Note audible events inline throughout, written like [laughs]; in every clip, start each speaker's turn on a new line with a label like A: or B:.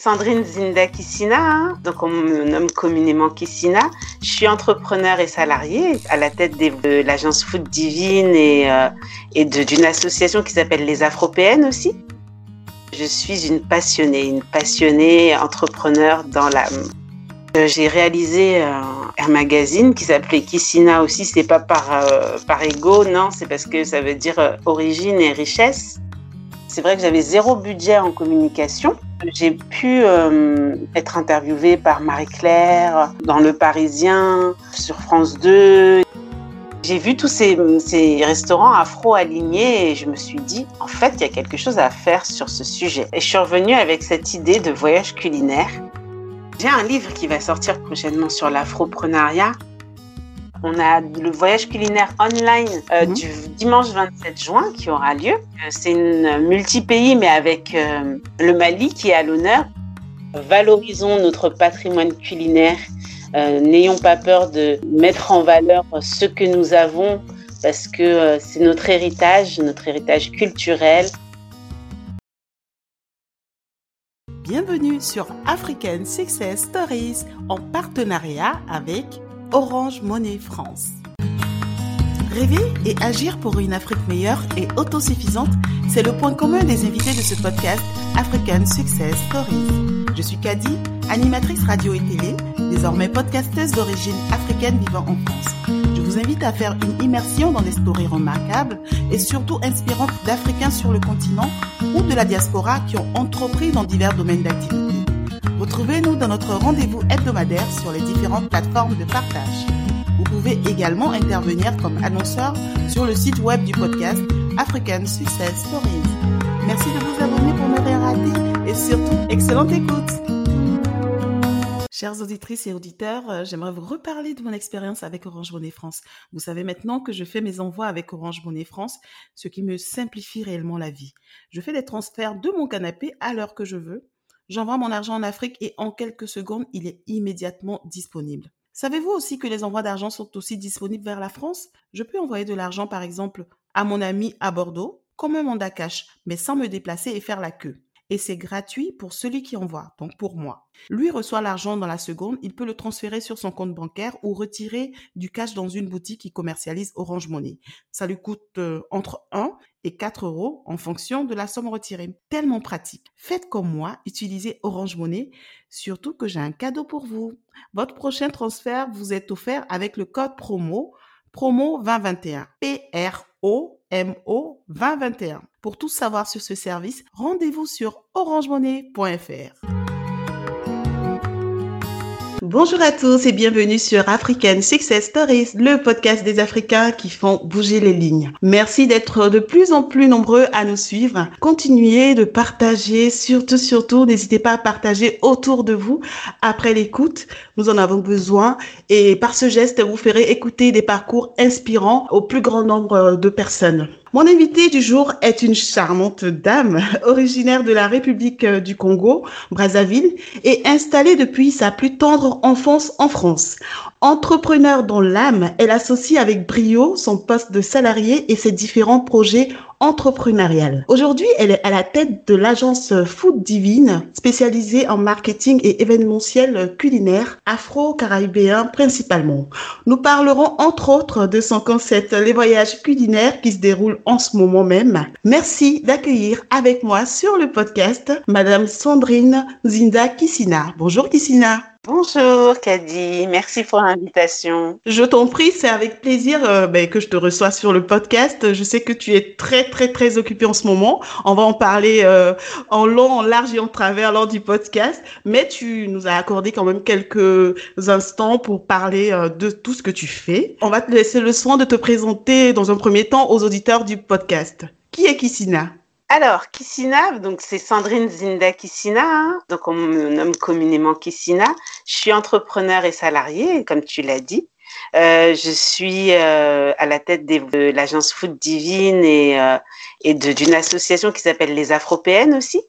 A: Sandrine Zinda Kissina, hein. donc on me nomme communément Kissina. Je suis entrepreneur et salariée à la tête de l'agence Food Divine et, euh, d'une association qui s'appelle les Afropéennes aussi. Je suis une passionnée, une passionnée entrepreneur dans l'âme. Euh, j'ai réalisé un, un, magazine qui s'appelait Kissina aussi. C'est pas par, euh, par ego, non, c'est parce que ça veut dire euh, origine et richesse. C'est vrai que j'avais zéro budget en communication. J'ai pu euh, être interviewée par Marie-Claire dans Le Parisien, sur France 2. J'ai vu tous ces, ces restaurants afro-alignés et je me suis dit, en fait, il y a quelque chose à faire sur ce sujet. Et je suis revenue avec cette idée de voyage culinaire. J'ai un livre qui va sortir prochainement sur l'afroprenariat on a le voyage culinaire online euh, mmh. du dimanche 27 juin qui aura lieu. Euh, c'est une multi-pays, mais avec euh, le Mali qui est à l'honneur. Valorisons notre patrimoine culinaire. Euh, N'ayons pas peur de mettre en valeur ce que nous avons parce que euh, c'est notre héritage, notre héritage culturel.
B: Bienvenue sur African Success Stories en partenariat avec Orange Monnaie France. Rêver et agir pour une Afrique meilleure et autosuffisante, c'est le point commun des invités de ce podcast African Success Stories. Je suis Kadi, animatrice radio et télé, désormais podcasteuse d'origine africaine vivant en France. Je vous invite à faire une immersion dans des stories remarquables et surtout inspirantes d'Africains sur le continent ou de la diaspora qui ont entrepris dans divers domaines d'activité. Retrouvez-nous dans notre rendez-vous hebdomadaire sur les différentes plateformes de partage. Vous pouvez également intervenir comme annonceur sur le site web du podcast African Success Stories. Merci de vous abonner pour ne rien rater et surtout, excellente écoute! Chères auditrices et auditeurs, euh, j'aimerais vous reparler de mon expérience avec Orange Monnaie France. Vous savez maintenant que je fais mes envois avec Orange Monnaie France, ce qui me simplifie réellement la vie. Je fais des transferts de mon canapé à l'heure que je veux J'envoie mon argent en Afrique et en quelques secondes, il est immédiatement disponible. Savez-vous aussi que les envois d'argent sont aussi disponibles vers la France? Je peux envoyer de l'argent par exemple à mon ami à Bordeaux, comme un mandat cash, mais sans me déplacer et faire la queue et c'est gratuit pour celui qui envoie, donc pour moi. Lui reçoit l'argent dans la seconde, il peut le transférer sur son compte bancaire ou retirer du cash dans une boutique qui commercialise Orange Money. Ça lui coûte euh, entre 1 et 4 euros en fonction de la somme retirée. Tellement pratique. Faites comme moi, utilisez Orange Money, surtout que j'ai un cadeau pour vous. Votre prochain transfert vous est offert avec le code promo promo 2021. P-R-O-M-O 2021. Pour tout savoir sur ce service, rendez-vous sur orangemonnaie.fr. Bonjour à tous et bienvenue sur African Success Stories, le podcast des Africains qui font bouger les lignes. Merci d'être de plus en plus nombreux à nous suivre. Continuez de partager, surtout, surtout, n'hésitez pas à partager autour de vous après l'écoute. Nous en avons besoin et par ce geste, vous ferez écouter des parcours inspirants au plus grand nombre de personnes. Mon invité du jour est une charmante dame originaire de la République du Congo, Brazzaville, et installée depuis sa plus tendre enfance en France. Entrepreneur dans l'âme, elle associe avec brio son poste de salarié et ses différents projets entrepreneuriaux. Aujourd'hui, elle est à la tête de l'agence Food Divine, spécialisée en marketing et événementiel culinaire afro-caribéen principalement. Nous parlerons entre autres de son concept Les voyages culinaires qui se déroulent en ce moment même. Merci d'accueillir avec moi sur le podcast Madame Sandrine Zinda Kissina. Bonjour Kissina.
A: Bonjour Kadi, merci pour l'invitation.
B: Je t'en prie, c'est avec plaisir euh, ben, que je te reçois sur le podcast. Je sais que tu es très très très occupé en ce moment. On va en parler euh, en long, en large et en travers lors du podcast, mais tu nous as accordé quand même quelques instants pour parler euh, de tout ce que tu fais. On va te laisser le soin de te présenter dans un premier temps aux auditeurs du podcast. Qui est Kissina?
A: Alors, Kissina, donc c'est Sandrine Zinda Kissina, hein. donc on me nomme communément Kissina. Je suis entrepreneur et salariée, comme tu l'as dit. Euh, je suis euh, à la tête de l'agence Food Divine et, euh, et d'une association qui s'appelle les Afropéennes aussi.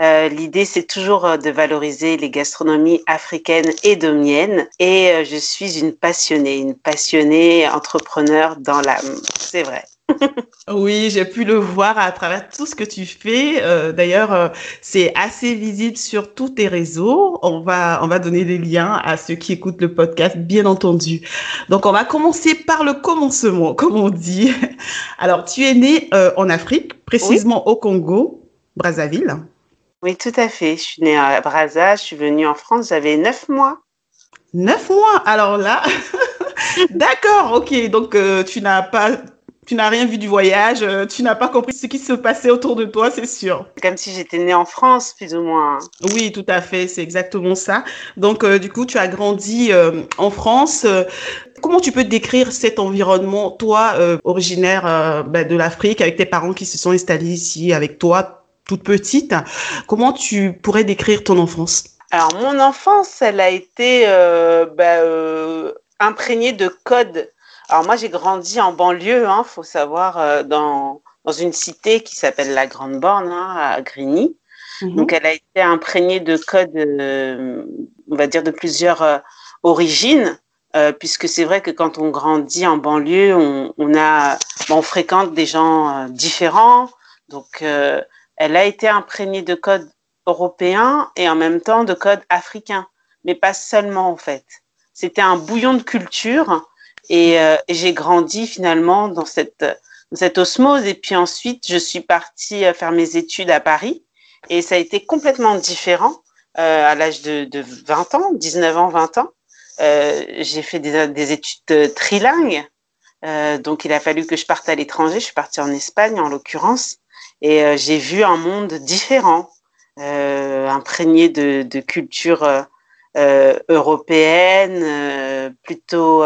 A: Euh, L'idée, c'est toujours euh, de valoriser les gastronomies africaines et domiennes. Et euh, je suis une passionnée, une passionnée entrepreneur dans l'âme. C'est vrai.
B: Oui, j'ai pu le voir à travers tout ce que tu fais. Euh, d'ailleurs, euh, c'est assez visible sur tous tes réseaux. On va, on va donner des liens à ceux qui écoutent le podcast, bien entendu. Donc, on va commencer par le commencement, comme on dit. [laughs] Alors, tu es né euh, en Afrique, précisément au Congo, Brazzaville.
A: Oui, tout à fait. Je suis née à Brazza, je suis venue en France, j'avais neuf mois.
B: Neuf mois Alors là, [laughs] d'accord, ok. Donc, tu n'as pas tu n'as rien vu du voyage, euh, tu n'as pas compris ce qui se passait autour de toi, c'est sûr.
A: Comme si j'étais née en France, plus ou moins.
B: Oui, tout à fait, c'est exactement ça. Donc, euh, du coup, tu as grandi euh, en France. Comment tu peux décrire cet environnement, toi, originaire ben, de l'Afrique, avec tes parents qui se sont installés ici avec toi, toute petite? Comment tu pourrais décrire ton enfance?
A: Alors, mon enfance, elle a été ben, imprégnée de codes alors moi, j'ai grandi en banlieue, hein, faut savoir, euh, dans, dans une cité qui s'appelle la Grande Borne, hein, à Grigny. Mhm. Donc, elle a été imprégnée de codes, euh, on va dire, de plusieurs euh, origines, puisque c'est vrai que quand on grandit en banlieue, on, on a, on fréquente des gens différents. Donc, elle a été imprégnée de codes européens et en même temps de codes africains, mais pas seulement en fait. C'était un bouillon de culture euh, et, j'ai grandi finalement dans cette, cette osmose. Et puis ensuite, je suis partie euh, faire mes études à Paris. Et ça a été complètement différent euh, à l'âge de, de, 20 ans, 19 ans, 20 ans. J'ai fait des, des, études trilingues. Donc, il a fallu que je parte à l'étranger. Je suis partie en Espagne, en l'occurrence. Et j'ai vu un monde différent, imprégné de, de culture européenne, plutôt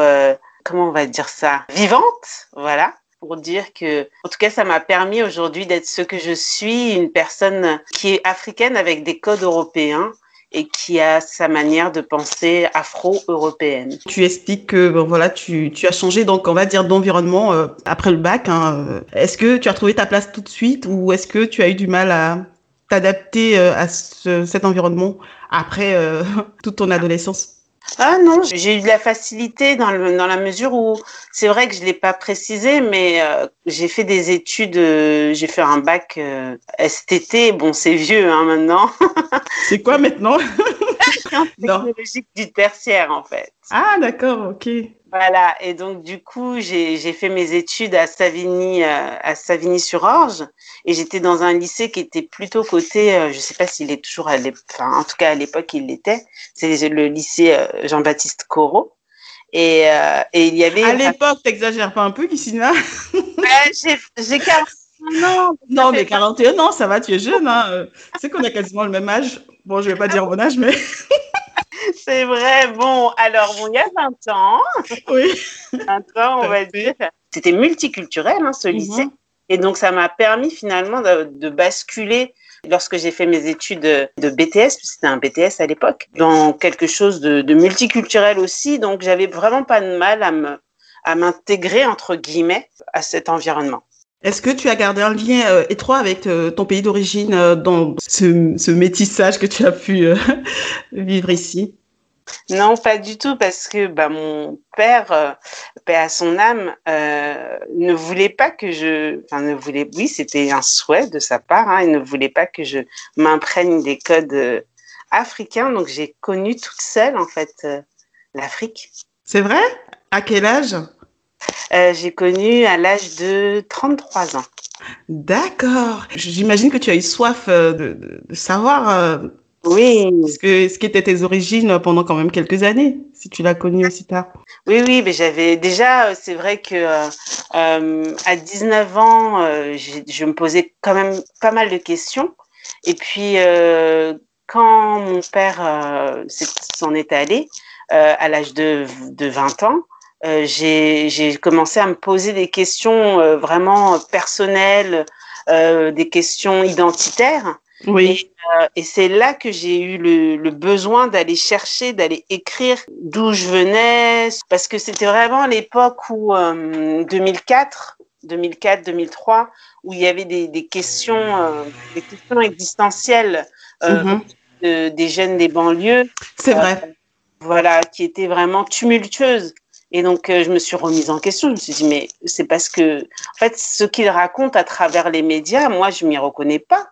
A: comment on va dire ça, vivante, voilà, pour dire que, en tout cas, ça m'a permis aujourd'hui d'être ce que je suis, une personne qui est africaine avec des codes européens et qui a sa manière de penser afro-européenne.
B: Tu expliques que bon, voilà, tu, tu, as changé donc on va dire d'environnement euh, après le bac. Hein. Est-ce que tu as trouvé ta place tout de suite ou est-ce que tu as eu du mal à t'adapter euh, à cet environnement après euh, [laughs] toute ton adolescence?
A: Ah non, j'ai eu de la facilité dans, le, dans la mesure où c'est vrai que je l'ai pas précisé, mais euh, j'ai fait des études, euh, j'ai fait un bac euh, STT. Bon, c'est vieux hein, maintenant. [laughs]
B: c'est quoi maintenant? [laughs]
A: Technologique du tertiaire en fait.
B: Ah d'accord, ok.
A: Voilà, et donc du coup, j'ai fait mes études à Savigny, euh, à Savigny-sur-Orge, et j'étais dans un lycée qui était plutôt côté, euh, je sais pas s'il est toujours, à enfin en tout cas à l'époque il l'était, c'est le lycée euh, Jean-Baptiste Corot. Et, et il y avait...
B: À l'époque, t'exagères pas un peu, Kissina
A: J'ai 41 ans.
B: Non, mais 41 ans, ça va, tu es jeune. Hein. Tu sais qu'on a quasiment le même âge. Bon, je vais pas dire mon âge, mais... [laughs]
A: C'est vrai. Bon, alors, bon, il y a 20 ans. [laughs]
B: Oui.
A: 20 ans, on va dire. C'était multiculturel, hein, ce lycée. Mhm. Et donc, ça m'a permis finalement de, basculer lorsque j'ai fait mes études de BTS, c'était un BTS à l'époque, dans quelque chose de, multiculturel aussi. Donc, j'avais vraiment pas de mal à me à m'intégrer entre guillemets à cet environnement.
B: Est-ce que tu as gardé un lien euh, étroit avec euh, ton pays d'origine euh, dans ce, ce, métissage que tu as pu [laughs] vivre ici?
A: Non, pas du tout, parce que bah, mon père, père à son âme, ne voulait pas que je, enfin ne voulait, oui, c'était un souhait de sa part, hein, il ne voulait pas que je m'imprègne des codes africains, donc j'ai connu toute seule en fait l'Afrique.
B: C'est vrai? À quel âge?
A: J'ai connu à l'âge de 33 ans.
B: D'accord. J'imagine que tu as eu soif de, de, de savoir
A: oui.
B: Ce, que, ce qui était tes origines pendant quand même quelques années, si tu l'as connu aussi tard.
A: Oui, oui, mais j'avais déjà, c'est vrai que euh, euh à 19 ans, euh, je me posais quand même pas mal de questions. Et puis, euh, quand mon père euh, s'en est allé, à l'âge de, de 20 ans, j'ai commencé à me poser des questions vraiment personnelles, des questions identitaires.
B: Oui.
A: Euh, et, c'est là que j'ai eu le, le besoin d'aller chercher, d'aller écrire d'où je venais, parce que c'était vraiment l'époque où, euh, 2004, 2004, 2003, où il y avait des, des questions, euh, des questions existentielles euh, mm -hmm. de, des jeunes des banlieues.
B: C'est vrai.
A: Voilà, qui étaient vraiment tumultueuses. Et donc, je me suis remise en question. Je me suis dit, mais c'est parce que, en fait, ce qu'il raconte à travers les médias, moi, je m'y reconnais pas.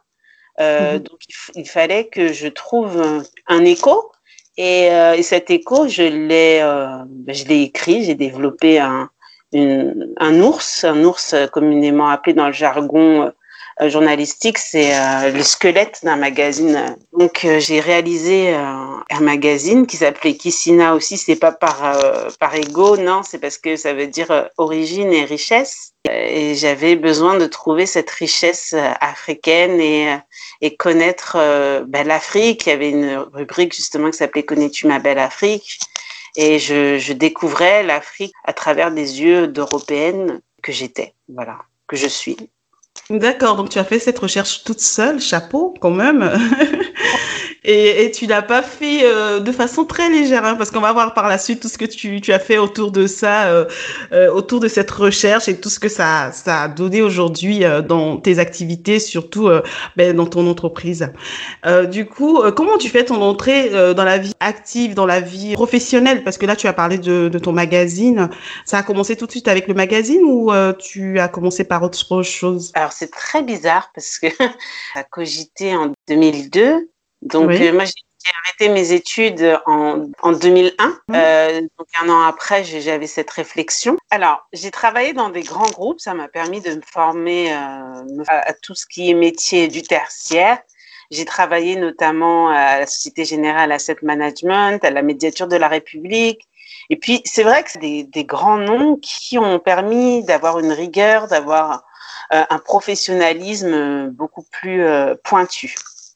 A: Euh, mhm. Donc, il, fallait que je trouve un, écho. Et, et, cet écho, je l'ai, ben, je l'ai écrit. J'ai développé un, un ours, un ours communément appelé dans le jargon euh, journalistique, c'est euh, le squelette d'un magazine. Donc euh, j'ai réalisé un magazine qui s'appelait Kissina aussi. C'est pas par par ego, non, c'est parce que ça veut dire origine et richesse. Et j'avais besoin de trouver cette richesse africaine et connaître l'Afrique. Il y avait une rubrique justement qui s'appelait Connais-tu ma belle Afrique? Et je, je découvrais l'Afrique à travers des yeux d'européenne que j'étais, voilà, que je suis.
B: D'accord, donc tu as fait cette recherche toute seule, chapeau quand même. [laughs] et, et, tu l'as pas fait euh, de façon très légère, hein, parce qu'on va voir par la suite tout ce que tu, tu as fait autour de ça, euh, euh, autour de cette recherche et tout ce que ça, ça a donné aujourd'hui dans tes activités, surtout ben, dans ton entreprise. du coup, comment tu fais ton entrée dans la vie active, dans la vie professionnelle? Parce que là, tu as parlé de, de ton magazine. Ça a commencé tout de suite avec le magazine ou tu as commencé par autre chose?
A: Alors, c'est très bizarre parce que [laughs] a cogité en 2002. Donc, euh, moi, j'ai arrêté mes études en, en 2001. Mmh. Euh, donc, un an après, j'avais cette réflexion. Alors, j'ai travaillé dans des grands groupes. Ça m'a permis de me former euh, à, tout ce qui est métier du tertiaire. J'ai travaillé notamment à la Société Générale Asset Management, à la Médiature de la République. Et puis, c'est vrai que c'est des, des, grands noms qui ont permis d'avoir une rigueur, d'avoir euh, un professionnalisme beaucoup plus euh, pointu.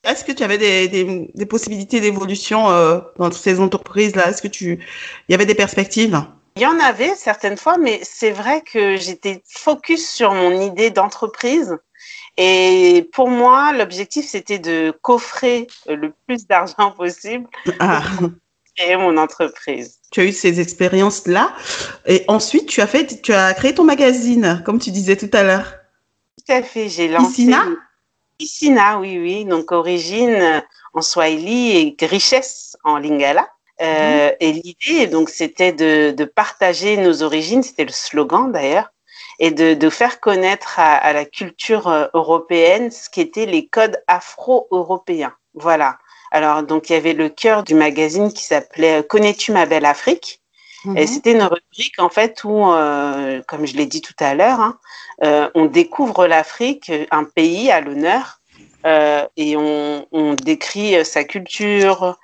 B: Est-ce que tu avais des, des, des possibilités d'évolution euh, dans ces entreprises-là? Est-ce que tu, il y avait des perspectives?
A: Il y en avait certaines fois, mais c'est vrai que j'étais focus sur mon idée d'entreprise. Et pour moi, l'objectif, c'était de coffrer le plus d'argent possible ah. pour créer mon entreprise.
B: Tu as eu ces expériences-là. Et ensuite, tu as, fait, tu as créé ton magazine, comme tu disais tout à l'heure.
A: Tout à fait, j'ai lancé. Isina oui, oui. Donc, origine euh, en Swahili et richesse en Lingala. Euh, mhm. Et l'idée, donc, c'était de, de, partager nos origines, c'était le slogan d'ailleurs, et de, de, faire connaître à, à, la culture euh, européenne ce qu'étaient les codes afro-européens. Voilà. Alors, donc, il y avait le cœur du magazine qui s'appelait Connais-tu ma belle Afrique? Et mhm. c'était une rubrique en fait où, euh, comme je l'ai dit tout à l'heure, hein, euh, on découvre l'Afrique, un pays à l'honneur, euh, et on, on, décrit sa culture,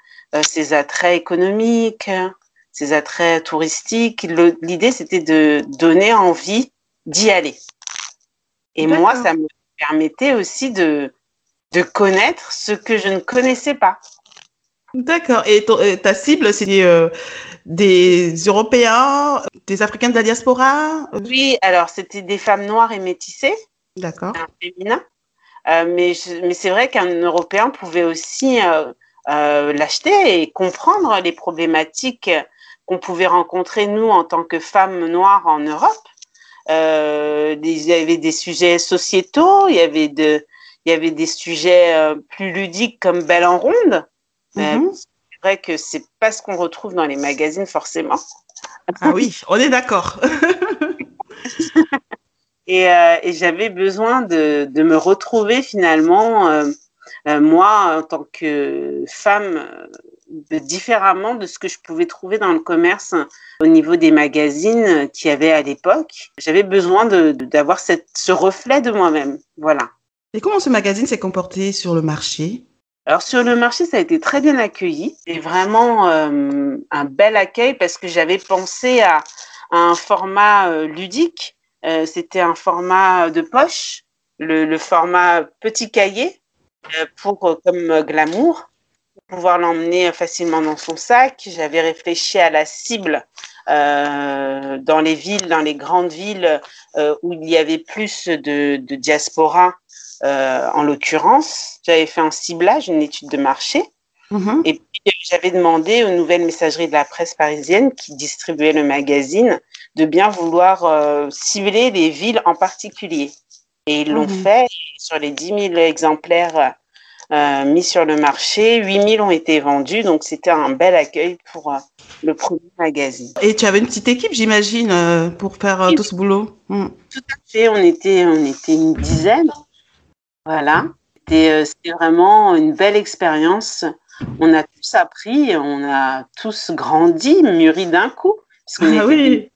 A: ses attraits économiques, ses attraits touristiques. L'idée, c'était de donner envie d'y aller. Et moi, ça me permettait aussi de, de connaître ce que je ne connaissais pas.
B: D'accord. Et ta cible, c'est euh, des Européens, des Africains de la diaspora?
A: Oui, alors c'était des femmes noires et métissées.
B: D'accord.
A: Féminin. Euh, mais mais c'est vrai qu'un Européen pouvait aussi euh, euh, l'acheter et comprendre les problématiques qu'on pouvait rencontrer, nous, en tant que femmes noires en Europe. Euh, il y avait des sujets sociétaux, il y avait, de, il y avait des sujets euh, plus ludiques comme Belle en ronde. Mm C'est vrai que c'est pas ce qu'on retrouve dans les magazines forcément.
B: Ah oui, on est d'accord. [laughs]
A: et, euh, et j'avais besoin de, de, me retrouver finalement, euh, euh, moi, en tant que femme, de, différemment de ce que je pouvais trouver dans le commerce au niveau des magazines qu'il y avait à l'époque. J'avais besoin d'avoir ce reflet de moi-même. Voilà.
B: Et comment ce magazine s'est comporté sur le marché?
A: Alors sur le marché, ça a été très bien accueilli. C'est vraiment euh, un bel accueil parce que j'avais pensé à, un format euh, ludique. Euh, C'était un format de poche, le, format petit cahier pour comme glamour, pour pouvoir l'emmener facilement dans son sac. J'avais réfléchi à la cible dans les villes, dans les grandes villes où il y avait plus de diaspora euh, en l'occurrence, j'avais fait un ciblage, une étude de marché. Mmh. Et puis, j'avais demandé aux nouvelles messageries de la presse parisienne qui distribuaient le magazine de bien vouloir euh, cibler les villes en particulier. Et ils l'ont mmh. fait. Sur les 10 000 exemplaires mis sur le marché. 8000 ont été vendus, donc c'était un bel accueil pour le premier magazine.
B: Et tu avais une petite équipe, j'imagine, pour faire tout ce boulot
A: hmm. Tout à fait, on était, on était une dizaine. Voilà. C'était vraiment une belle expérience. On a tous appris, on a tous grandi, mûri d'un coup.
B: ah oui.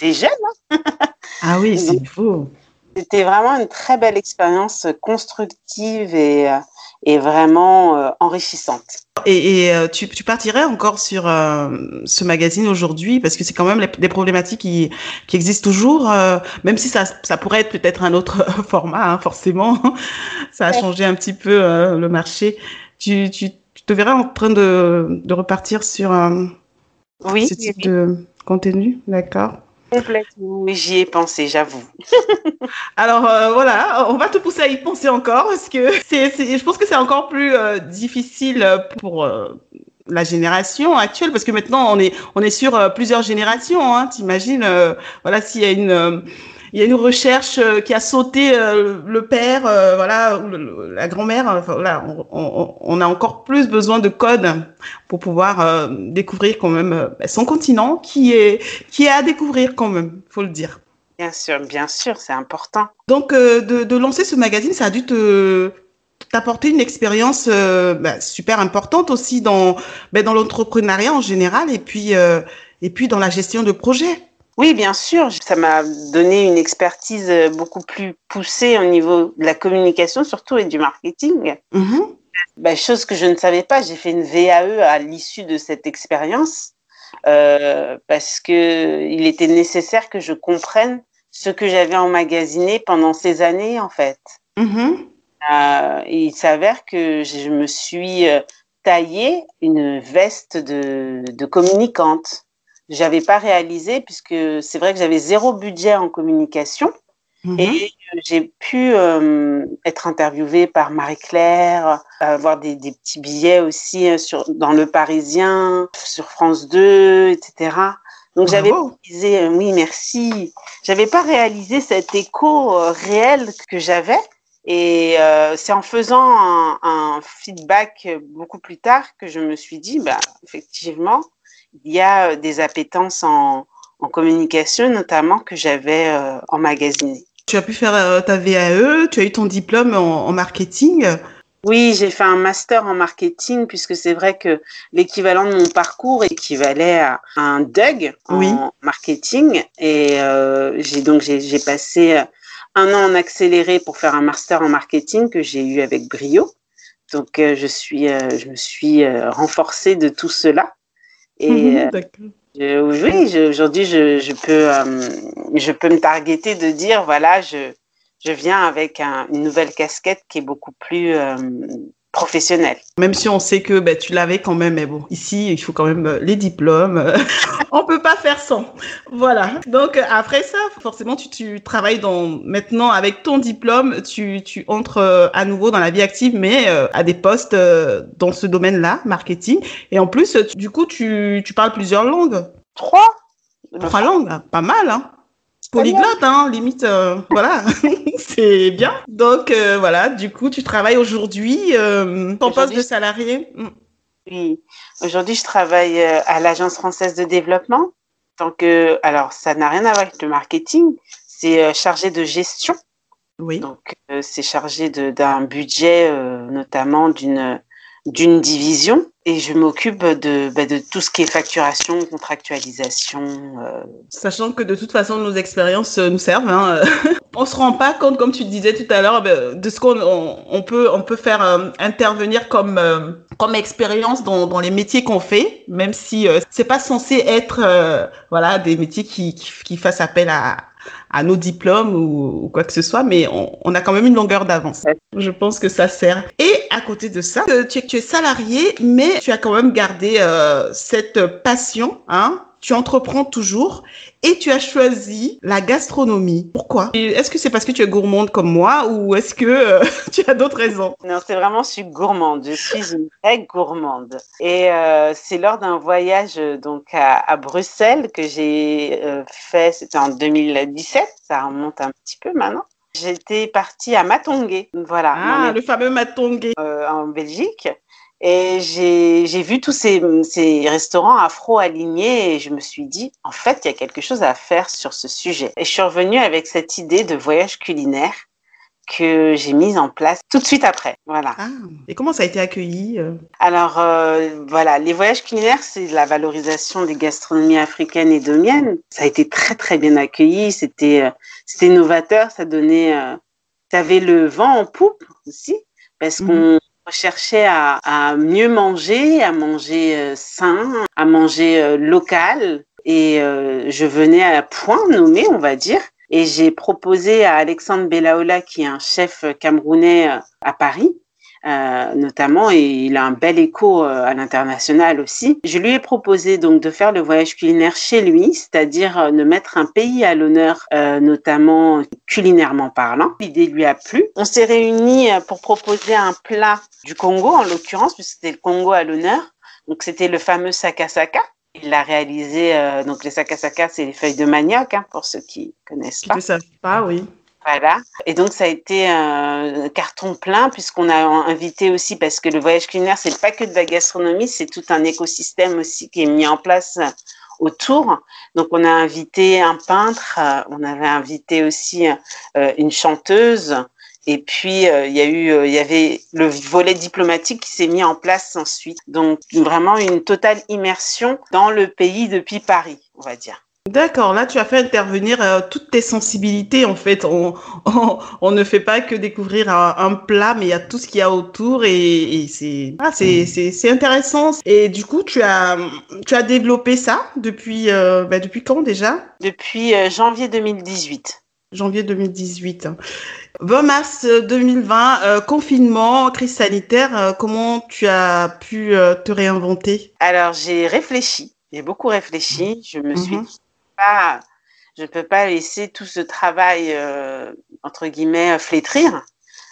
A: Des jeunes. Hein. [laughs]
B: ah oui, c'est beau.
A: C'était vraiment une très belle expérience constructive et, euh, et vraiment euh, enrichissante.
B: Et, euh, tu, tu, partirais encore sur ce magazine aujourd'hui? Parce que c'est quand même des problématiques qui, qui existent toujours, même si ça, ça pourrait être peut-être un autre [laughs] format, hein, forcément. [laughs] ça a changé un petit peu le marché. Tu, tu, tu, te verrais en train de, de repartir sur
A: oui,
B: ce type de contenu, d'accord
A: Complètement, oui, j'y ai pensé, j'avoue. [laughs]
B: Alors euh, voilà, on va te pousser à y penser encore parce que c'est, je pense que c'est encore plus euh, difficile pour euh, la génération actuelle parce que maintenant on est on est sur plusieurs générations. Hein, T'imagines, voilà, s'il y a une il y a une recherche euh, qui a sauté euh, le père, euh, voilà, la grand-mère. voilà, on, a encore plus besoin de code pour pouvoir découvrir quand même son continent, qui est qui est à découvrir quand même, faut le dire.
A: Bien sûr, bien sûr, c'est important.
B: Donc de, lancer ce magazine, ça a dû te t'apporter une expérience bah, super importante aussi dans bah, dans l'entrepreneuriat en général et puis et puis dans la gestion de projets.
A: Oui, bien sûr. Ça m'a donné une expertise euh, beaucoup plus poussée au niveau de la communication, surtout et du marketing. Mm-hmm. Bah, chose que je ne savais pas. J'ai fait une VAE à l'issue de cette expérience euh, parce que il était nécessaire que je comprenne ce que j'avais emmagasiné pendant ces années, en fait. Mm-hmm. Euh, il s'avère que je me suis taillé une veste de, de communicante j'avais pas réalisé puisque c'est vrai que j'avais zéro budget en communication. Mhm. Et j'ai pu euh, être interviewée par Marie-Claire, avoir des, des, petits billets aussi euh, sur, dans Le Parisien, sur France 2, etc. Donc j'avais réalisé, euh, oui merci, j'avais pas réalisé cet écho réel que j'avais. Et c'est en faisant un, un, feedback beaucoup plus tard que je me suis dit, bah, effectivement, il y a euh, des appétences en, communication, notamment que j'avais euh, emmagasinées.
B: Tu as pu faire euh, ta VAE, tu as eu ton diplôme en, marketing.
A: Oui, j'ai fait un master en marketing puisque c'est vrai que l'équivalent de mon parcours équivalait à un DUG en marketing et j'ai donc j'ai passé un an en accéléré pour faire un master en marketing que j'ai eu avec brio. Donc je suis je me suis renforcée de tout cela et mhm, euh, oui, aujourd'hui, je, je, peux, euh, je peux me targeter de dire, voilà, je, je viens avec une nouvelle casquette qui est beaucoup plus euh, professionnelle.
B: Même si on sait que bah, tu l'avais quand même, mais bon, ici, il faut quand même les diplômes. [laughs] on peut pas faire sans. Voilà. Donc, après ça, forcément, tu, tu travailles dans, maintenant avec ton diplôme, tu, tu entres à nouveau dans la vie active, mais à des postes dans ce domaine-là, marketing. Et en plus, du coup, tu, tu parles plusieurs langues.
A: Trois.
B: Trois langues, pas mal, hein polyglotte, hein, limite, euh, voilà, [laughs] c'est bien. Donc euh, voilà, du coup, tu travailles aujourd'hui, euh, ton poste de salarié.
A: Mm. Oui, aujourd'hui, je travaille à l'Agence française de développement. Que, alors, ça n'a rien à voir avec le marketing, c'est chargé de gestion.
B: Oui.
A: Donc, c'est chargé d'un budget, notamment d'une d'une division et je m'occupe de, bah, de tout ce qui est facturation, contractualisation. Euh.
B: Sachant que de toute façon, nos expériences euh, nous servent. Hein. [laughs] on se rend pas compte, comme tu disais tout à l'heure, bah, de ce qu'on on, peut, on peut faire euh, intervenir comme, comme expérience dans, dans les métiers qu'on fait, même si c'est pas censé être voilà, des métiers qui, qui, qui fassent appel à, à nos diplômes ou, quoi que ce soit, mais on, a quand même une longueur d'avance. Je pense que ça sert. Et à côté de ça, tu, tu es salarié, mais tu as quand même gardé euh, cette passion, hein, tu entreprends toujours et tu as choisi la gastronomie. Pourquoi? Est-ce que c'est parce que tu es gourmande comme moi ou est-ce que euh, [laughs] tu as d'autres raisons?
A: Non, c'est vraiment je suis gourmande. Je suis une vraie gourmande. Et euh, c'est lors d'un voyage donc à, Bruxelles que j'ai euh, fait, c'était en 2017, ça remonte un petit peu maintenant. J'étais partie à Matongé, voilà.
B: Ah, le fameux Matongé.
A: en Belgique. Et j'ai vu tous ces, ces, restaurants afro-alignés et je me suis dit, en fait, il y a quelque chose à faire sur ce sujet. Et je suis revenue avec cette idée de voyage culinaire que j'ai mise en place tout de suite après. Voilà.
B: Ah, et comment ça a été accueilli euh?
A: Alors, euh, voilà, les voyages culinaires, c'est la valorisation des gastronomies africaines et domiennes. Ça a été très, très bien accueilli. C'était euh, c'était novateur. Ça donnait... ça avait le vent en poupe aussi parce qu'on mhm cherchais à, à, mieux manger, à manger euh, sain, à manger euh, local. Et euh, je venais à point nommé, on va dire. Et j'ai proposé à Alexandre Belaola, qui est un chef camerounais à Paris, euh, notamment, et il a un bel écho euh, à l'international aussi. Je lui ai proposé donc de faire le voyage culinaire chez lui, c'est-à-dire euh, de mettre un pays à l'honneur, notamment culinairement parlant. L'idée lui a plu. On s'est réunis pour proposer un plat du Congo, en l'occurrence, puisque c'était le Congo à l'honneur. Donc c'était le fameux sakasaka. Il l'a réalisé, donc les sakasaka, c'est les feuilles de manioc, hein, pour ceux qui connaissent pas.
B: ne savent pas, oui.
A: Voilà. Et donc, ça a été un carton plein puisqu'on a invité aussi, parce que le voyage culinaire, c'est pas que de la gastronomie, c'est tout un écosystème aussi qui est mis en place autour. Donc, on a invité un peintre, on avait invité aussi euh, une chanteuse. Et puis, euh, il y a eu, euh, y avait le volet diplomatique qui s'est mis en place ensuite. Donc, vraiment une totale immersion dans le pays depuis Paris, on va dire.
B: D'accord, là tu as fait intervenir euh, toutes tes sensibilités en fait. On, [laughs] on, ne fait pas que découvrir un, plat, mais il y a tout ce qu'il y a autour et, c'est ah, c'est intéressant. Et du coup, tu as tu as développé ça depuis euh, bah, depuis quand déjà?
A: Depuis euh, janvier 2018.
B: Janvier 2018. 20 mars 2020, confinement, crise sanitaire. comment tu as pu te réinventer?
A: Alors j'ai réfléchi. J'ai beaucoup réfléchi. Je me suis mhm pas, je peux pas laisser tout ce travail euh, entre guillemets flétrir.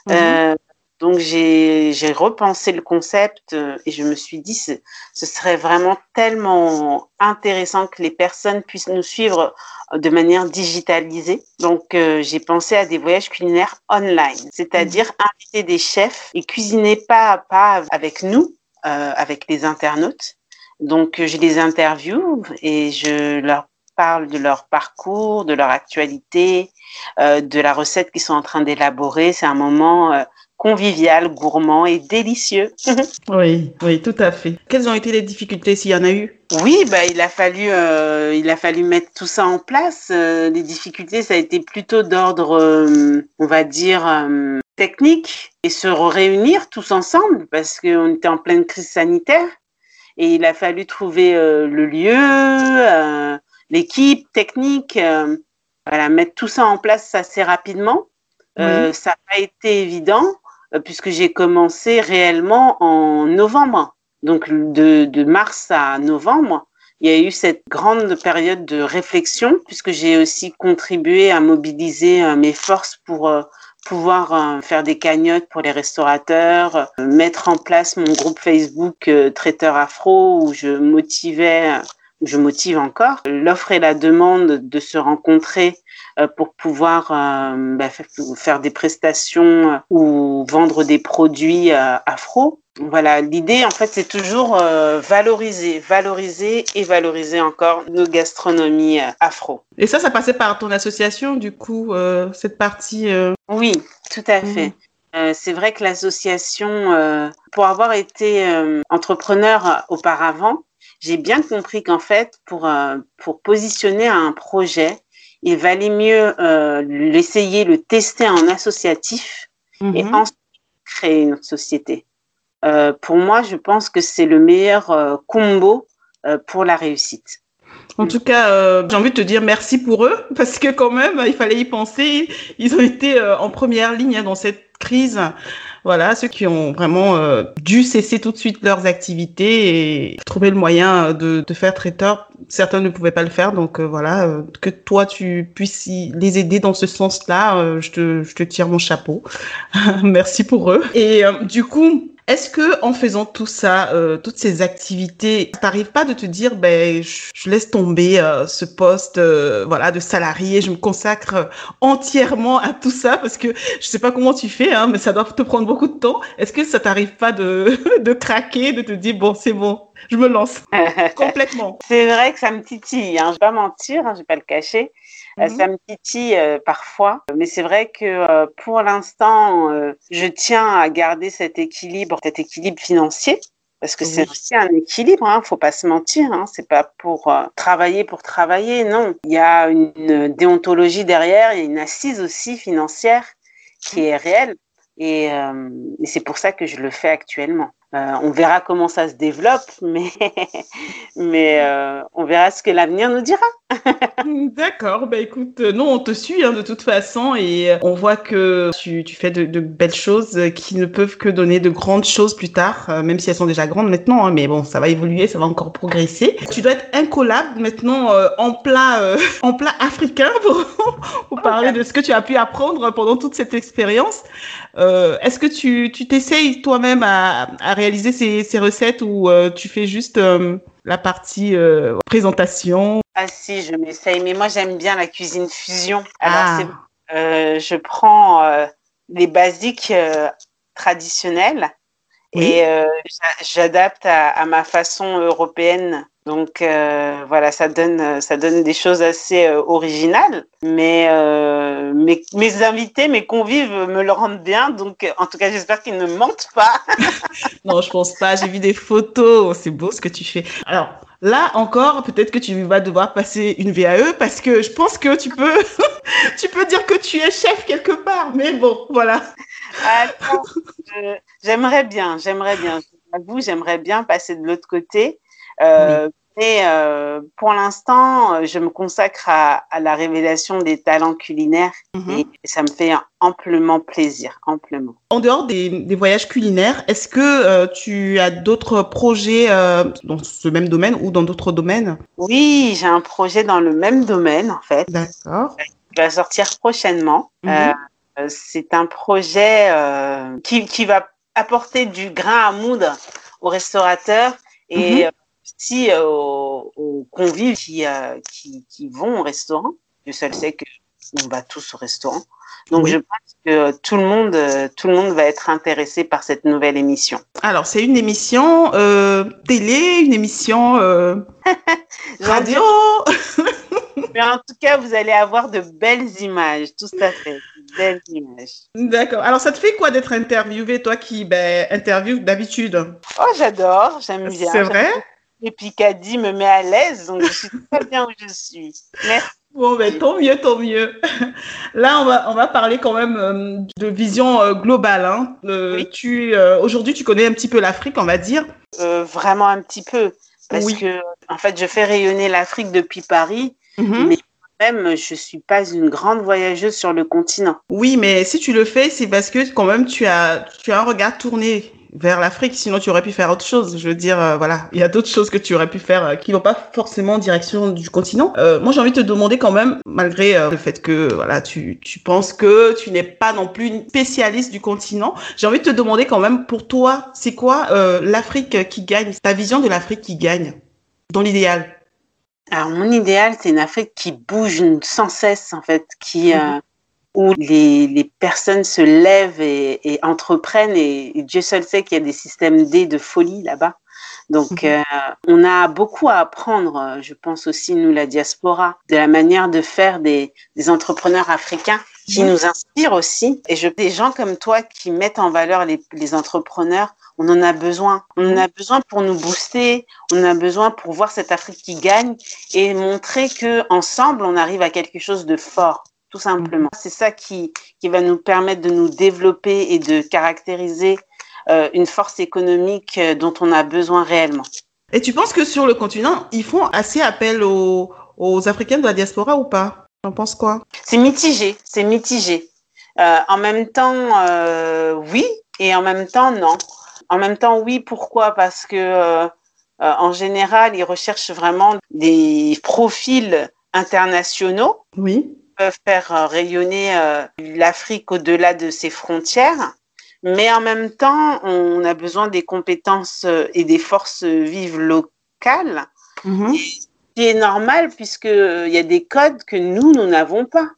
A: Mhm. Euh, donc j'ai repensé le concept euh, et je me suis dit ce, ce serait vraiment tellement intéressant que les personnes puissent nous suivre de manière digitalisée. Donc j'ai pensé à des voyages culinaires online, c'est-à-dire mhm. inviter des chefs et cuisiner pas à pas avec nous, avec les internautes. Donc je les interview et je leur parlent de leur parcours, de leur actualité, euh, de la recette qu'ils sont en train d'élaborer. C'est un moment euh, convivial, gourmand et délicieux. [laughs]
B: oui, oui, tout à fait. Quelles ont été les difficultés s'il y en a eu?
A: Oui, bah, il a fallu, euh, il a fallu mettre tout ça en place. les difficultés, ça a été plutôt d'ordre, on va dire, technique et se réunir tous ensemble parce qu'on était en pleine crise sanitaire et il a fallu trouver le lieu l'équipe technique, euh, voilà, mettre tout ça en place assez rapidement. Euh, ça n'a pas été évident euh, puisque j'ai commencé réellement en novembre. Donc de, de, mars à novembre, il y a eu cette grande période de réflexion puisque j'ai aussi contribué à mobiliser mes forces pour pouvoir faire des cagnottes pour les restaurateurs, mettre en place mon groupe Facebook Traiteur Afro où je motivais je motive encore. L'offre et la demande de se rencontrer euh, pour pouvoir euh, bah, faire des prestations euh, ou vendre des produits afro. Voilà, l'idée en fait c'est toujours valoriser, valoriser et valoriser encore nos gastronomies afro.
B: Et ça, ça passait par ton association du coup, cette partie
A: Oui, tout à mhm. fait. c'est vrai que l'association, pour avoir été entrepreneur auparavant, j'ai bien compris qu'en fait, pour, euh, pour positionner un projet, il valait mieux euh, l'essayer, le tester en associatif et mhm. ensuite créer une société. Euh, pour moi, je pense que c'est le meilleur combo pour la réussite.
B: En tout cas, j'ai envie de te dire merci pour eux [laughs] parce que quand même, il fallait y penser. Ils ont été en première ligne dans cette crise. Voilà, ceux qui ont vraiment euh, dû cesser tout de suite leurs activités et trouver le moyen de, de faire traiteur. Certains ne pouvaient pas le faire, donc euh, voilà, euh, que toi tu puisses les aider dans ce sens-là, je, te, je tire mon chapeau. [laughs] Merci pour eux. Et du coup, Est-ce que en faisant tout ça, euh, toutes ces activités, t'arrives pas de te dire, ben, je, laisse tomber euh, ce poste, euh, voilà, de salarié, je me consacre entièrement à tout ça? Parce que je sais pas comment tu fais, hein, mais ça doit te prendre beaucoup de temps. Est-ce que ça t'arrive pas de, [laughs] de craquer, de te dire, bon, c'est bon, je me lance [laughs] complètement?
A: C'est vrai que ça me titille, hein, je vais pas mentir, hein, je vais pas le cacher. Euh, mhm. Ça me titille euh, parfois, mais c'est vrai que euh, pour l'instant, je tiens à garder cet équilibre, cet équilibre financier. Parce que c'est aussi un équilibre, hein, faut pas se mentir. Hein, c'est pas pour travailler pour travailler, non. Il y a une déontologie derrière, il y a une assise aussi financière qui est réelle, et, et c'est pour ça que je le fais actuellement. Euh, on verra comment ça se développe, [laughs] mais, mais euh, on verra ce que l'avenir nous dira. [laughs]
B: D'accord, bah écoute, euh, non, on te suit hein, de toute façon et on voit que tu, fais de, belles choses qui ne peuvent que donner de grandes choses plus tard, même si elles sont déjà grandes maintenant, hein, mais bon, ça va évoluer, ça va encore progresser. Tu dois être incollable maintenant en plat, [laughs] en plat africain [laughs] pour, parler de ce que tu as pu apprendre pendant toute cette expérience. Est-ce que tu t'essayes toi-même à, à réaliser ces, recettes ou euh, tu fais juste euh, la partie euh, présentation
A: Ah si, je m'essaye, mais moi j'aime bien la cuisine fusion. Alors ah. je prends les basiques traditionnelles et j'adapte à, ma façon européenne donc euh, voilà, ça donne ça donne des choses assez euh, originales, mais euh, mes, mes, invités, mes convives me le rendent bien. Donc en tout cas, j'espère qu'ils ne mentent pas. [laughs]
B: non, je pense pas. J'ai vu des photos. C'est beau ce que tu fais. Alors là encore, peut-être que tu vas devoir passer une VAE parce que je pense que tu peux [laughs] tu peux dire que tu es chef quelque part. Mais bon, voilà.
A: j'aimerais bien, j'aimerais bien. Vous, j'aimerais bien passer de l'autre côté. Euh, Mais euh, pour l'instant, euh, je me consacre à, à, la révélation des talents culinaires mhm. et ça me fait amplement plaisir, amplement.
B: En dehors des, des voyages culinaires, est-ce que euh, tu as d'autres projets euh, dans ce même domaine ou dans d'autres domaines?
A: Oui, j'ai un projet dans le même domaine en fait.
B: D'accord.
A: Il va sortir prochainement. Mhm. C'est un projet qui, qui va apporter du grain à moudre aux restaurateurs et mhm si euh, aux, convives euh, qui, qui, vont au restaurant. Je seul sais que on va tous au restaurant. Donc je pense que tout le monde, euh, tout le monde va être intéressé par cette nouvelle émission.
B: Alors c'est une émission télé, une émission [laughs] radio. [laughs]
A: Mais en tout cas, vous allez avoir de belles images, tout à fait, de belles images.
B: D'accord. Alors ça te fait quoi d'être interviewé, toi qui ben, interview d'habitude?
A: Oh, j'adore, j'aime bien.
B: C'est vrai
A: et Picardie me met à l'aise, donc je suis très bien où je suis. Merci.
B: Bon, ben, tant mieux, tant mieux. Là, on va, on va parler quand même euh, de vision euh, globale. Hein. Euh, tu, aujourd'hui, tu connais un petit peu l'Afrique, on va dire.
A: vraiment un petit peu. Parce que, en fait, je fais rayonner l'Afrique depuis Paris, mhm. mais même, je suis pas une grande voyageuse sur le continent.
B: Oui, mais si tu le fais, c'est parce que quand même, tu as, tu as un regard tourné vers l'Afrique. Sinon, tu aurais pu faire autre chose. Je veux dire, euh, voilà, il y a d'autres choses que tu aurais pu faire euh, qui vont pas forcément en direction du continent. Euh, moi, j'ai envie de te demander quand même, malgré le fait que voilà, tu, tu penses que tu n'es pas non plus une spécialiste du continent, j'ai envie de te demander quand même, pour toi, c'est quoi l'Afrique qui gagne, ta vision de l'Afrique qui gagne, dans l'idéal?
A: Alors mon idéal, c'est une Afrique qui bouge sans cesse en fait, qui mhm où les, les, personnes se lèvent et, et entreprennent. Et, Dieu seul sait qu'il y a des systèmes D de folie là-bas. Donc, mhm. euh, on a beaucoup à apprendre, je pense aussi, nous, la diaspora, de la manière de faire des, des entrepreneurs africains qui nous inspirent aussi. Et je, des gens comme toi qui mettent en valeur les, les entrepreneurs, on en a besoin. On en a besoin pour nous booster. On en a besoin pour voir cette Afrique qui gagne et montrer que ensemble, on arrive à quelque chose de fort tout simplement. C'est ça qui, qui va nous permettre de nous développer et de caractériser euh, une force économique euh, dont on a besoin réellement.
B: Et tu penses que sur le continent, ils font assez appel aux, aux Africains de la diaspora ou pas? T'en penses quoi?
A: C'est mitigé, c'est mitigé. Euh, en même temps, euh, oui, et en même temps, non. En même temps, oui, pourquoi? Parce que euh, en général, ils recherchent vraiment des profils internationaux.
B: Oui
A: peuvent faire euh, rayonner euh, l'Afrique au-delà de ses frontières. mais en même temps, on a besoin des compétences et des forces vives locales. Mm qui est normal puisqu'il y a des codes que nous, nous n'avons pas.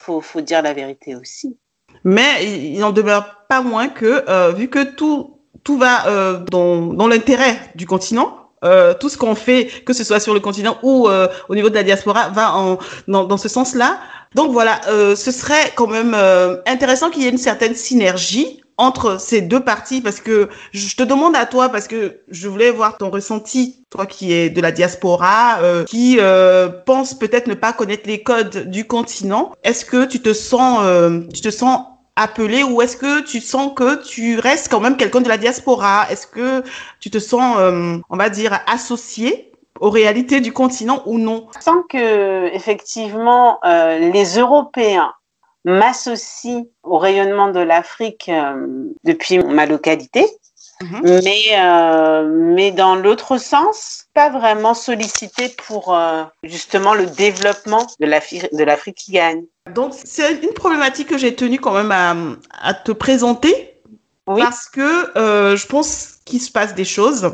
A: Il faut, faut, dire la vérité aussi.
B: Mais il n'en demeure pas moins que, vu que tout, tout va dans, dans l'intérêt du continent, euh, tout ce qu'on fait, que ce soit sur le continent ou euh, au niveau de la diaspora, va en, dans, dans ce sens-là. Donc voilà, euh, ce serait quand même euh, intéressant qu'il y ait une certaine synergie entre ces deux parties parce que je te demande à toi parce que je voulais voir ton ressenti, toi qui es de la diaspora, euh, qui pense peut-être ne pas connaître les codes du continent. Est-ce que tu te sens, tu te sens appelé ou est-ce que tu sens que tu restes quand même quelqu'un de la diaspora? Est-ce que tu te sens, euh, on va dire, associé aux réalités du continent ou non?
A: Je sens que effectivement euh, les Européens m'associent au rayonnement de l'Afrique euh, depuis ma localité. Mhm. Mais, mais dans l'autre sens, pas vraiment sollicité pour justement le développement de l'Afrique qui gagne.
B: Donc, c'est une problématique que j'ai tenu quand même à, à te présenter oui. parce que euh, je pense qu'il se passe des choses.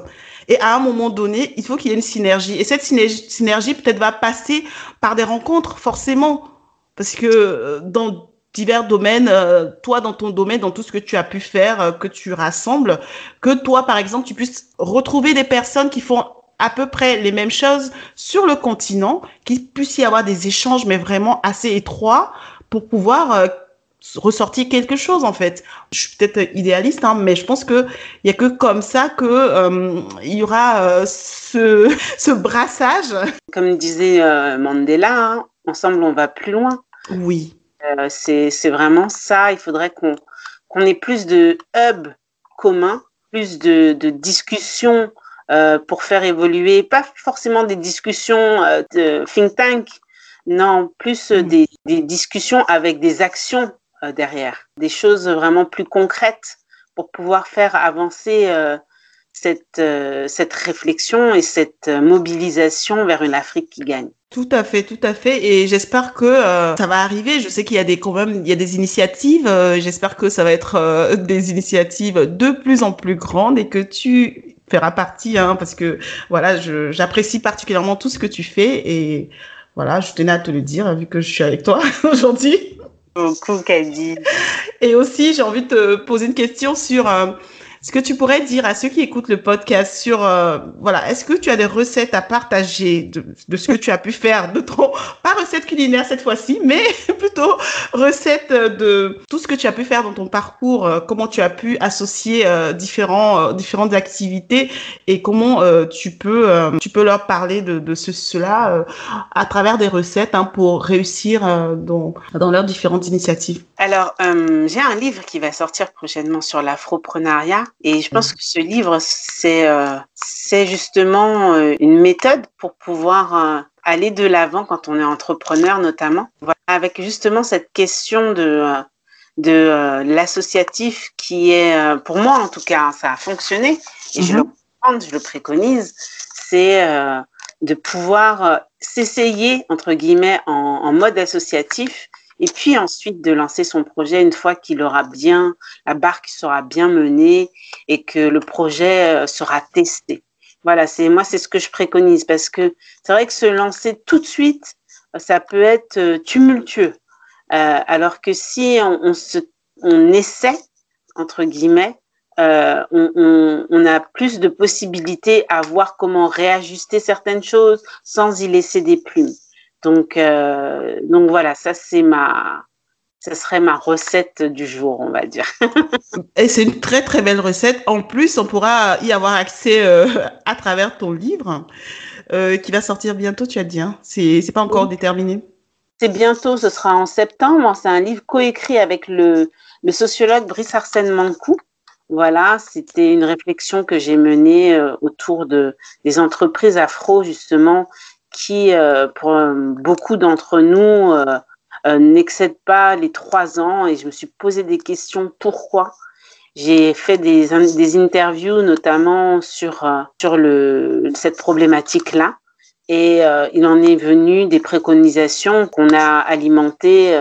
B: Et à un moment donné, il faut qu'il y ait une synergie. Et cette synergie, peut-être va passer par des rencontres, forcément. Parce que euh, dans divers domaines, euh, toi dans ton domaine, dans tout ce que tu as pu faire, euh, que tu rassembles, que toi par exemple tu puisses retrouver des personnes qui font à peu près les mêmes choses sur le continent, qu'il puisse y avoir des échanges mais vraiment assez étroits pour pouvoir euh, ressortir quelque chose en fait. Je suis peut-être idéaliste, hein, mais je pense que il y a que comme ça que il y aura ce, [laughs] ce brassage.
A: Comme disait Mandela, hein, ensemble on va plus loin.
B: Oui.
A: Euh, c'est vraiment ça. Il faudrait qu'on qu'on ait plus de hubs communs, plus de, de discussions euh, pour faire évoluer, pas forcément des discussions euh, de think tank, non, plus mm. des, des, discussions avec des actions euh, derrière, des choses vraiment plus concrètes pour pouvoir faire avancer euh, cette, euh, cette réflexion et cette mobilisation vers une Afrique qui gagne.
B: Tout à fait, tout à fait. Et j'espère que euh, ça va arriver. Je sais qu'il y a des quand même, il y a des initiatives. Euh, j'espère que ça va être euh, [laughs] des initiatives de plus en plus grandes et que tu feras partie, hein, parce que voilà, j'apprécie particulièrement tout ce que tu fais et voilà, je tenais à te le dire vu que je suis avec toi [laughs] aujourd'hui.
A: Beaucoup, Kadi.
B: Et aussi, j'ai envie de te poser une question sur est-ce que tu pourrais dire à ceux qui écoutent le podcast sur, euh, voilà, est-ce que tu as des recettes à partager de, de, ce que tu as pu faire de ton, pas recette culinaire cette fois-ci, mais [laughs] plutôt recette de tout ce que tu as pu faire dans ton parcours, euh, comment tu as pu associer euh, différents, différentes activités et comment tu peux, tu peux leur parler de, de ce, cela à travers des recettes hein, pour réussir dans, dans leurs différentes initiatives.
A: Alors, j'ai un livre qui va sortir prochainement sur l'afroprenariat et je pense mm. que ce livre, c'est euh, justement euh, une méthode pour pouvoir euh, aller de l'avant quand on est entrepreneur notamment. Voilà, avec justement cette question de de l'associatif qui est, pour moi en tout cas, ça a fonctionné et je le mm-hmm. je le préconise, c'est de pouvoir s'essayer entre guillemets en, en mode associatif et puis ensuite de lancer son projet une fois qu'il aura bien, la barque sera bien menée et que le projet euh, sera testé. Voilà, c'est moi, c'est ce que je préconise parce que c'est vrai que se lancer tout de suite, ça peut être euh, tumultueux. Euh, alors que si on, se, on essaie, entre guillemets, euh, on, on, on, a plus de possibilités à voir comment réajuster certaines choses sans y laisser des plumes. Donc, euh, donc voilà, ça c'est ma, ça serait ma recette du jour, on va dire. [laughs]
B: Et c'est une très très belle recette. En plus, on pourra y avoir accès euh, à travers ton livre euh, qui va sortir bientôt, tu as dit. Hein c'est pas encore déterminé.
A: C'est bientôt, ce sera en septembre. C'est un livre coécrit avec le, le sociologue Brice Arsène Mancou. Voilà, c'était une réflexion que j'ai menée autour de des entreprises afro justement qui, euh, pour euh, beaucoup d'entre nous, euh, n'excède pas les trois ans. Et je me suis posé des questions pourquoi? J'ai fait des, des interviews notamment sur, sur le, cette problématique-là. Et il en est venu des préconisations qu'on a alimentées,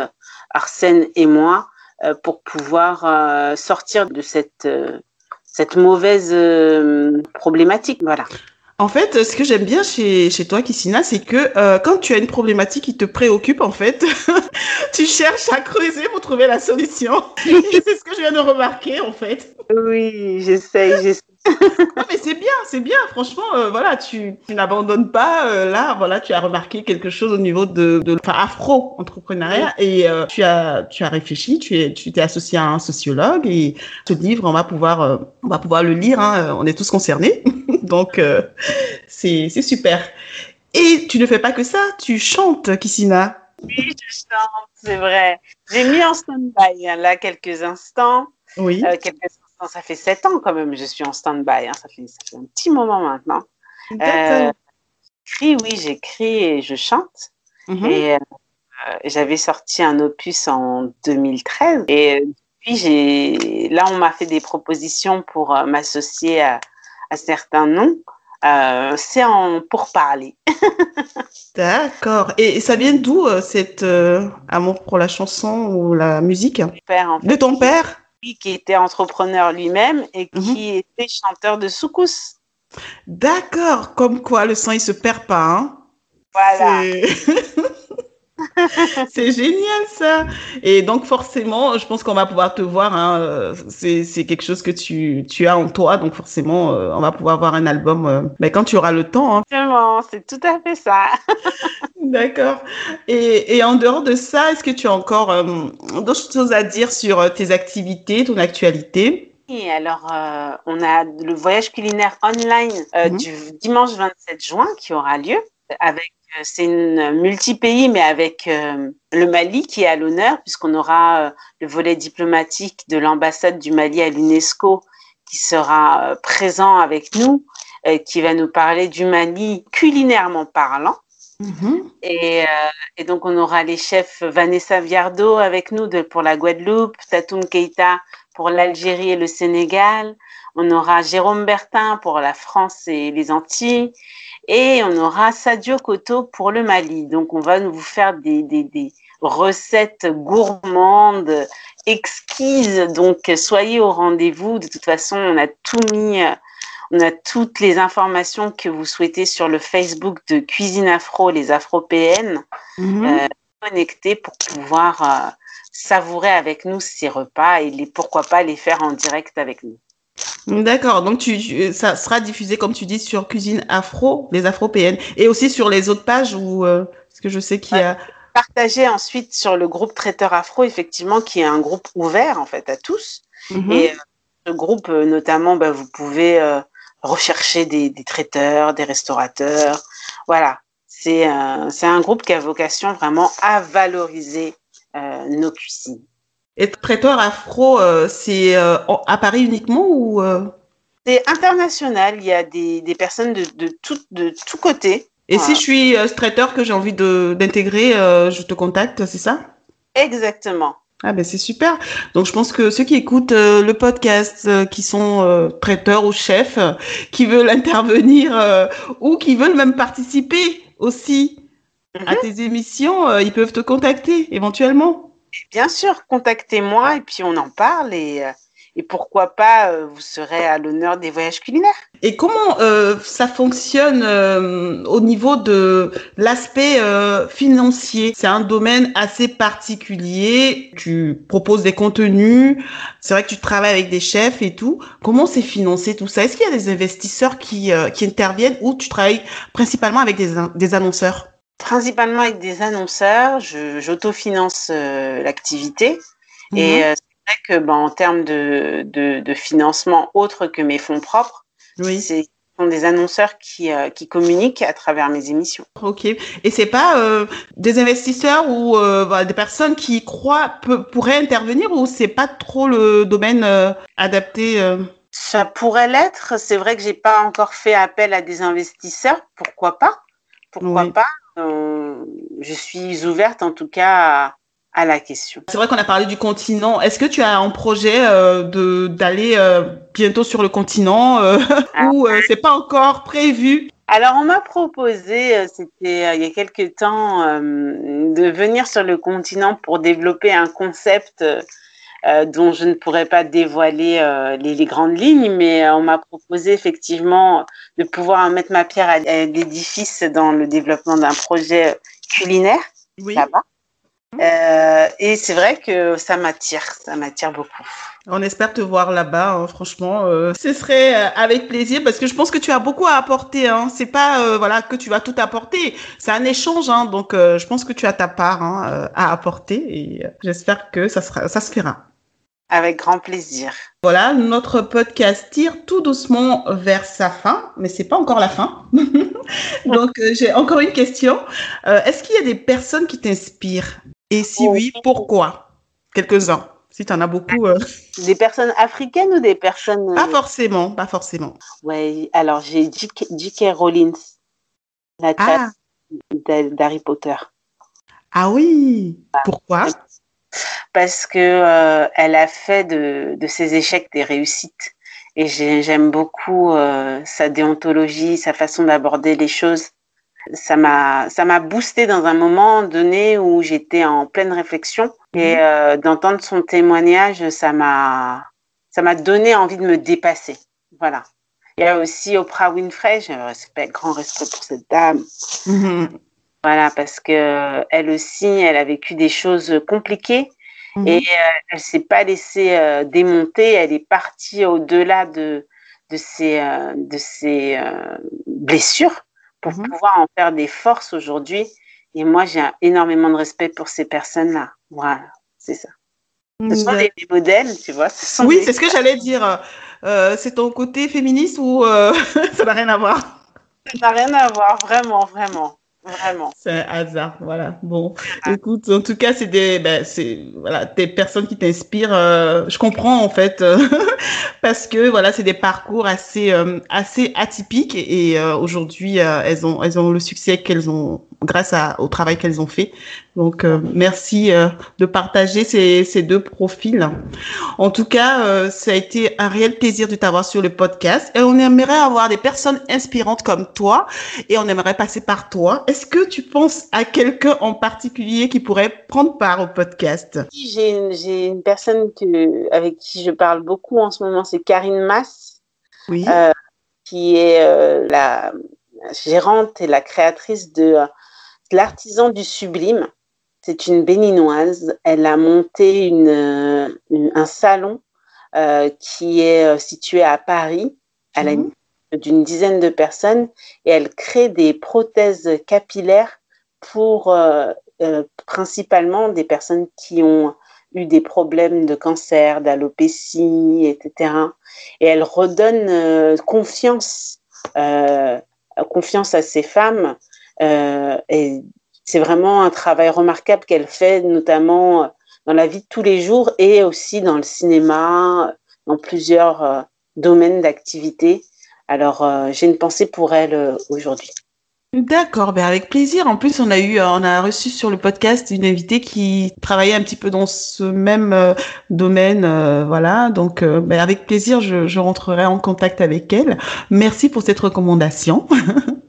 A: Arsène et moi, pour pouvoir sortir de cette, cette mauvaise problématique. Voilà.
B: En fait, ce que j'aime bien chez, chez toi, Kissina, c'est que euh, quand tu as une problématique qui te préoccupe, en fait, [laughs] tu cherches à creuser pour trouver la solution. [laughs] c'est ce que je viens de remarquer, en fait.
A: Oui, j'essaye, j'essaye.
B: non, mais c'est bien, c'est bien. Franchement, euh, voilà, tu, tu n'abandonnes pas. Euh, là, voilà, tu as remarqué quelque chose au niveau de, de enfin, afro-entrepreneuriat et euh, tu as, tu as réfléchi, tu es, tu t'es associé à un sociologue et ce livre, on va pouvoir, on va pouvoir le lire. Hein, on est tous concernés, [laughs] donc c'est, c'est super. Et tu ne fais pas que ça, tu chantes, Kissina.
A: Oui, je chante, c'est vrai. J'ai mis en stand-by hein, là quelques instants.
B: Oui.
A: quelques ça fait sept ans quand même, je suis en stand-by. Hein. Ça, fait, ça, fait, un petit moment maintenant. Euh, j'écris, oui, j'écris et je chante. Mhm. Et euh, j'avais sorti un opus en 2013. Et puis, là, on m'a fait des propositions pour euh, m'associer à, à, certains noms. Euh, c'est en pour parler. [laughs]
B: D'accord. Et ça vient d'où cet amour pour la chanson ou la musique?
A: Père, en fait,
B: De ton père?
A: qui était entrepreneur lui-même et qui mhm. était chanteur de soukous.
B: D'accord, comme quoi le sang il se perd pas. Hein
A: voilà. [laughs] [laughs]
B: c'est génial ça. Et donc forcément, je pense qu'on va pouvoir te voir. Hein, c'est quelque chose que tu, tu, as en toi. Donc forcément, euh, on va pouvoir voir un album euh, mais quand tu auras le temps.
A: Hein. c'est tout à fait ça. [laughs]
B: D'accord. Et, et, en dehors de ça, est-ce que tu as encore euh, d'autres choses à dire sur tes activités, ton actualité?
A: Et alors, on a le voyage culinaire online mhm. du dimanche 27 juin qui aura lieu avec c'est une multi-pays, mais avec euh, le Mali qui est à l'honneur, puisqu'on aura euh, le volet diplomatique de l'ambassade du Mali à l'UNESCO qui sera euh, présent avec nous, qui va nous parler du Mali culinairement parlant. Mm-hmm. Et, et, donc, on aura les chefs Vanessa Viardo avec nous de, pour la Guadeloupe, Tatoum Keita pour l'Algérie et le Sénégal. On aura Jérôme Bertin pour la France et les Antilles. Et on aura Sadio Koto pour le Mali. Donc, on va vous faire des, des, des recettes gourmandes, exquises. Donc, soyez au rendez-vous. De toute façon, on a tout mis, on a toutes les informations que vous souhaitez sur le Facebook de Cuisine Afro, les Afropéennes, mm euh, connectés pour pouvoir euh, savourer avec nous ces repas et les, pourquoi pas les faire en direct avec nous.
B: D'accord, donc tu, ça sera diffusé, comme tu dis, sur Cuisine Afro, les Afropéennes, et aussi sur les autres pages où, euh, parce que je sais qu'il y a...
A: Partagé ensuite sur le groupe Traiteur Afro, effectivement, qui est un groupe ouvert, en fait, à tous. Mhm. Et euh, ce groupe, euh, notamment, bah, vous pouvez rechercher des, des, traiteurs, des restaurateurs. Voilà, c'est un groupe qui a vocation vraiment à valoriser nos cuisines.
B: Et traiteur afro, euh, c'est euh, à Paris uniquement ou euh?
A: C'est international. Il y a des, des personnes de, de tout de tout côté.
B: Et si je suis traiteur que j'ai envie d'intégrer, je te contacte, c'est ça?
A: Exactement.
B: Ah ben c'est super. Donc je pense que ceux qui écoutent le podcast, qui sont traiteurs ou chefs, qui veulent [laughs] intervenir ou qui veulent même participer aussi à mhm. tes émissions, ils peuvent te contacter éventuellement.
A: Bien sûr, contactez-moi et puis on en parle et, euh, et pourquoi pas euh, vous serez à l'honneur des voyages culinaires.
B: Et comment euh, ça fonctionne au niveau de l'aspect financier? C'est un domaine assez particulier. Tu proposes des contenus. C'est vrai que tu travailles avec des chefs et tout. Comment c'est financé tout ça? Est-ce qu'il y a des investisseurs qui, qui interviennent ou tu travailles principalement avec des, des annonceurs?
A: Principalement avec des annonceurs. J'autofinance euh, l'activité. Et mhm. euh, c'est vrai que ben, en termes de, de, de, financement autre que mes fonds propres,
B: oui.
A: c'est sont des annonceurs qui, euh, qui communiquent à travers mes émissions.
B: Ok. Et c'est pas euh, des investisseurs ou euh, bah, des personnes qui croient pourraient intervenir ou c'est pas trop le domaine adapté
A: Ça pourrait l'être. C'est vrai que j'ai pas encore fait appel à des investisseurs. Pourquoi pas? Pourquoi pas? Euh, je suis ouverte en tout cas à, la question.
B: C'est vrai qu'on a parlé du continent. Est-ce que tu as un projet euh, de d'aller euh, bientôt sur le continent [laughs] ah. ou c'est pas encore prévu?
A: Alors, on m'a proposé, c'était il y a quelques temps, de venir sur le continent pour développer un concept euh, dont je ne pourrais pas dévoiler euh, les, les, grandes lignes, mais on m'a proposé effectivement de pouvoir mettre ma pierre à, l'édifice dans le développement d'un projet culinaire
B: oui.
A: là-bas. Euh, et c'est vrai que ça m'attire, ça m'attire beaucoup.
B: On espère te voir là-bas, hein, franchement. Euh, ce serait euh, avec plaisir parce que je pense que tu as beaucoup à apporter. Hein. C'est pas euh, voilà que tu vas tout apporter, c'est un échange. Hein, donc euh, je pense que tu as ta part hein, à apporter et j'espère que ça sera, ça se fera.
A: Avec grand plaisir.
B: Voilà, notre podcast tire tout doucement vers sa fin, mais c'est pas encore la fin. [laughs] donc j'ai encore une question. Est-ce qu'il y a des personnes qui t'inspirent? Et si oui, pourquoi? Quelques-uns. Si tu en as beaucoup. Euh... [laughs]
A: Des personnes africaines ou des personnes.
B: Pas forcément, pas forcément.
A: Ouais, alors j'ai J.K. Rowling, la ah. d'Harry Potter.
B: Ah oui Pourquoi?
A: Parce que euh, elle a fait de, de, ses échecs des réussites. Et j'aime beaucoup euh, sa déontologie, sa façon d'aborder les choses ça m'a ça m'a boosté dans un moment donné où j'étais en pleine réflexion et mhm. euh, d'entendre son témoignage ça m'a ça m'a donné envie de me dépasser voilà il y a aussi Oprah Winfrey j'ai respect grand respect pour cette dame
B: mmh.
A: voilà parce que elle aussi elle a vécu des choses compliquées mmh. et euh, elle s'est pas laissée euh, démonter elle est partie au-delà de de ses euh, de ses euh, blessures pour mmh. pouvoir en faire des forces aujourd'hui. Et moi, j'ai énormément de respect pour ces personnes-là. Voilà, c'est ça. Ce sont des, des, modèles, tu vois.
B: oui, des... c'est ce que j'allais dire. Euh, c'est ton côté féministe ou euh, [laughs] ça n'a rien à voir?
A: Ça n'a rien à voir, vraiment, vraiment. Vraiment.
B: C'est un hasard, voilà. Bon, ah. écoute, en tout cas, c'est des, ben, c'est voilà, des personnes qui t'inspirent. Euh, je comprends en fait, euh, [laughs] parce que voilà, c'est des parcours assez, euh, assez atypiques et, euh, aujourd'hui, euh, elles ont, elles ont le succès qu'elles ont grâce à, au travail qu'elles ont fait. Donc, euh, merci euh, de partager ces, ces, deux profils. En tout cas, euh, ça a été un réel plaisir de t'avoir sur le podcast. Et on aimerait avoir des personnes inspirantes comme toi et on aimerait passer par toi. Est-ce que tu penses à quelqu'un en particulier qui pourrait prendre part au podcast?
A: J'ai une, une, personne que, avec qui je parle beaucoup en ce moment, c'est Karine Mass.
B: Oui.
A: qui est la gérante et la créatrice de l'artisan du sublime. C'est une béninoise. Elle a monté une, une un salon euh, qui est euh, situé à Paris, à la mmh. d'une dizaine de personnes, et elle crée des prothèses capillaires pour euh, euh, principalement des personnes qui ont eu des problèmes de cancer, d'alopécie, etc. Et elle redonne euh, confiance, euh, confiance à ces femmes et c'est vraiment un travail remarquable qu'elle fait, notamment euh, dans la vie de tous les jours et aussi dans le cinéma, dans plusieurs euh, domaines d'activité. Alors, euh, j'ai une pensée pour elle euh, aujourd'hui.
B: D'accord, ben avec plaisir. En plus, on a eu, on a reçu sur le podcast une invitée qui travaillait un petit peu dans ce même euh, domaine, euh, voilà. Donc, euh, ben avec plaisir, je, je, rentrerai en contact avec elle. Merci pour cette recommandation. [laughs]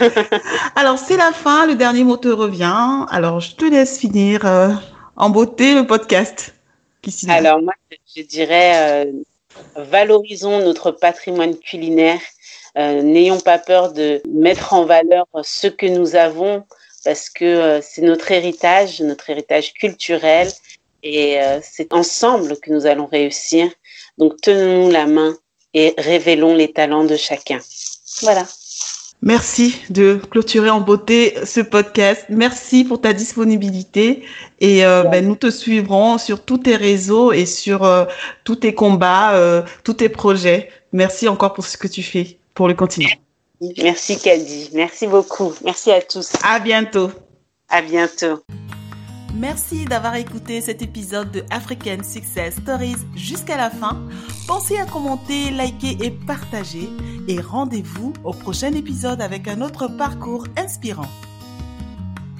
B: [laughs] Alors, c'est la fin, le dernier mot te revient. Alors, je te laisse finir euh, en beauté le podcast.
A: Alors, moi, je dirais, euh, valorisons notre patrimoine culinaire. Euh, N'ayons pas peur de mettre en valeur ce que nous avons parce que c'est notre héritage, notre héritage culturel et c'est ensemble que nous allons réussir. Donc, tenons-nous la main et révélons les talents de chacun. Voilà.
B: Merci de clôturer en beauté ce podcast. Merci pour ta disponibilité et euh, ben, nous te suivrons sur tous tes réseaux et sur euh, tous tes combats, euh, tous tes projets. Merci encore pour ce que tu fais pour le continent.
A: Merci Kadi. Merci beaucoup. Merci à tous.
B: À bientôt.
A: À bientôt.
B: Merci d'avoir écouté cet épisode de African Success Stories jusqu'à la fin. Pensez à commenter, liker et partager. Et rendez-vous au prochain épisode avec un autre parcours inspirant.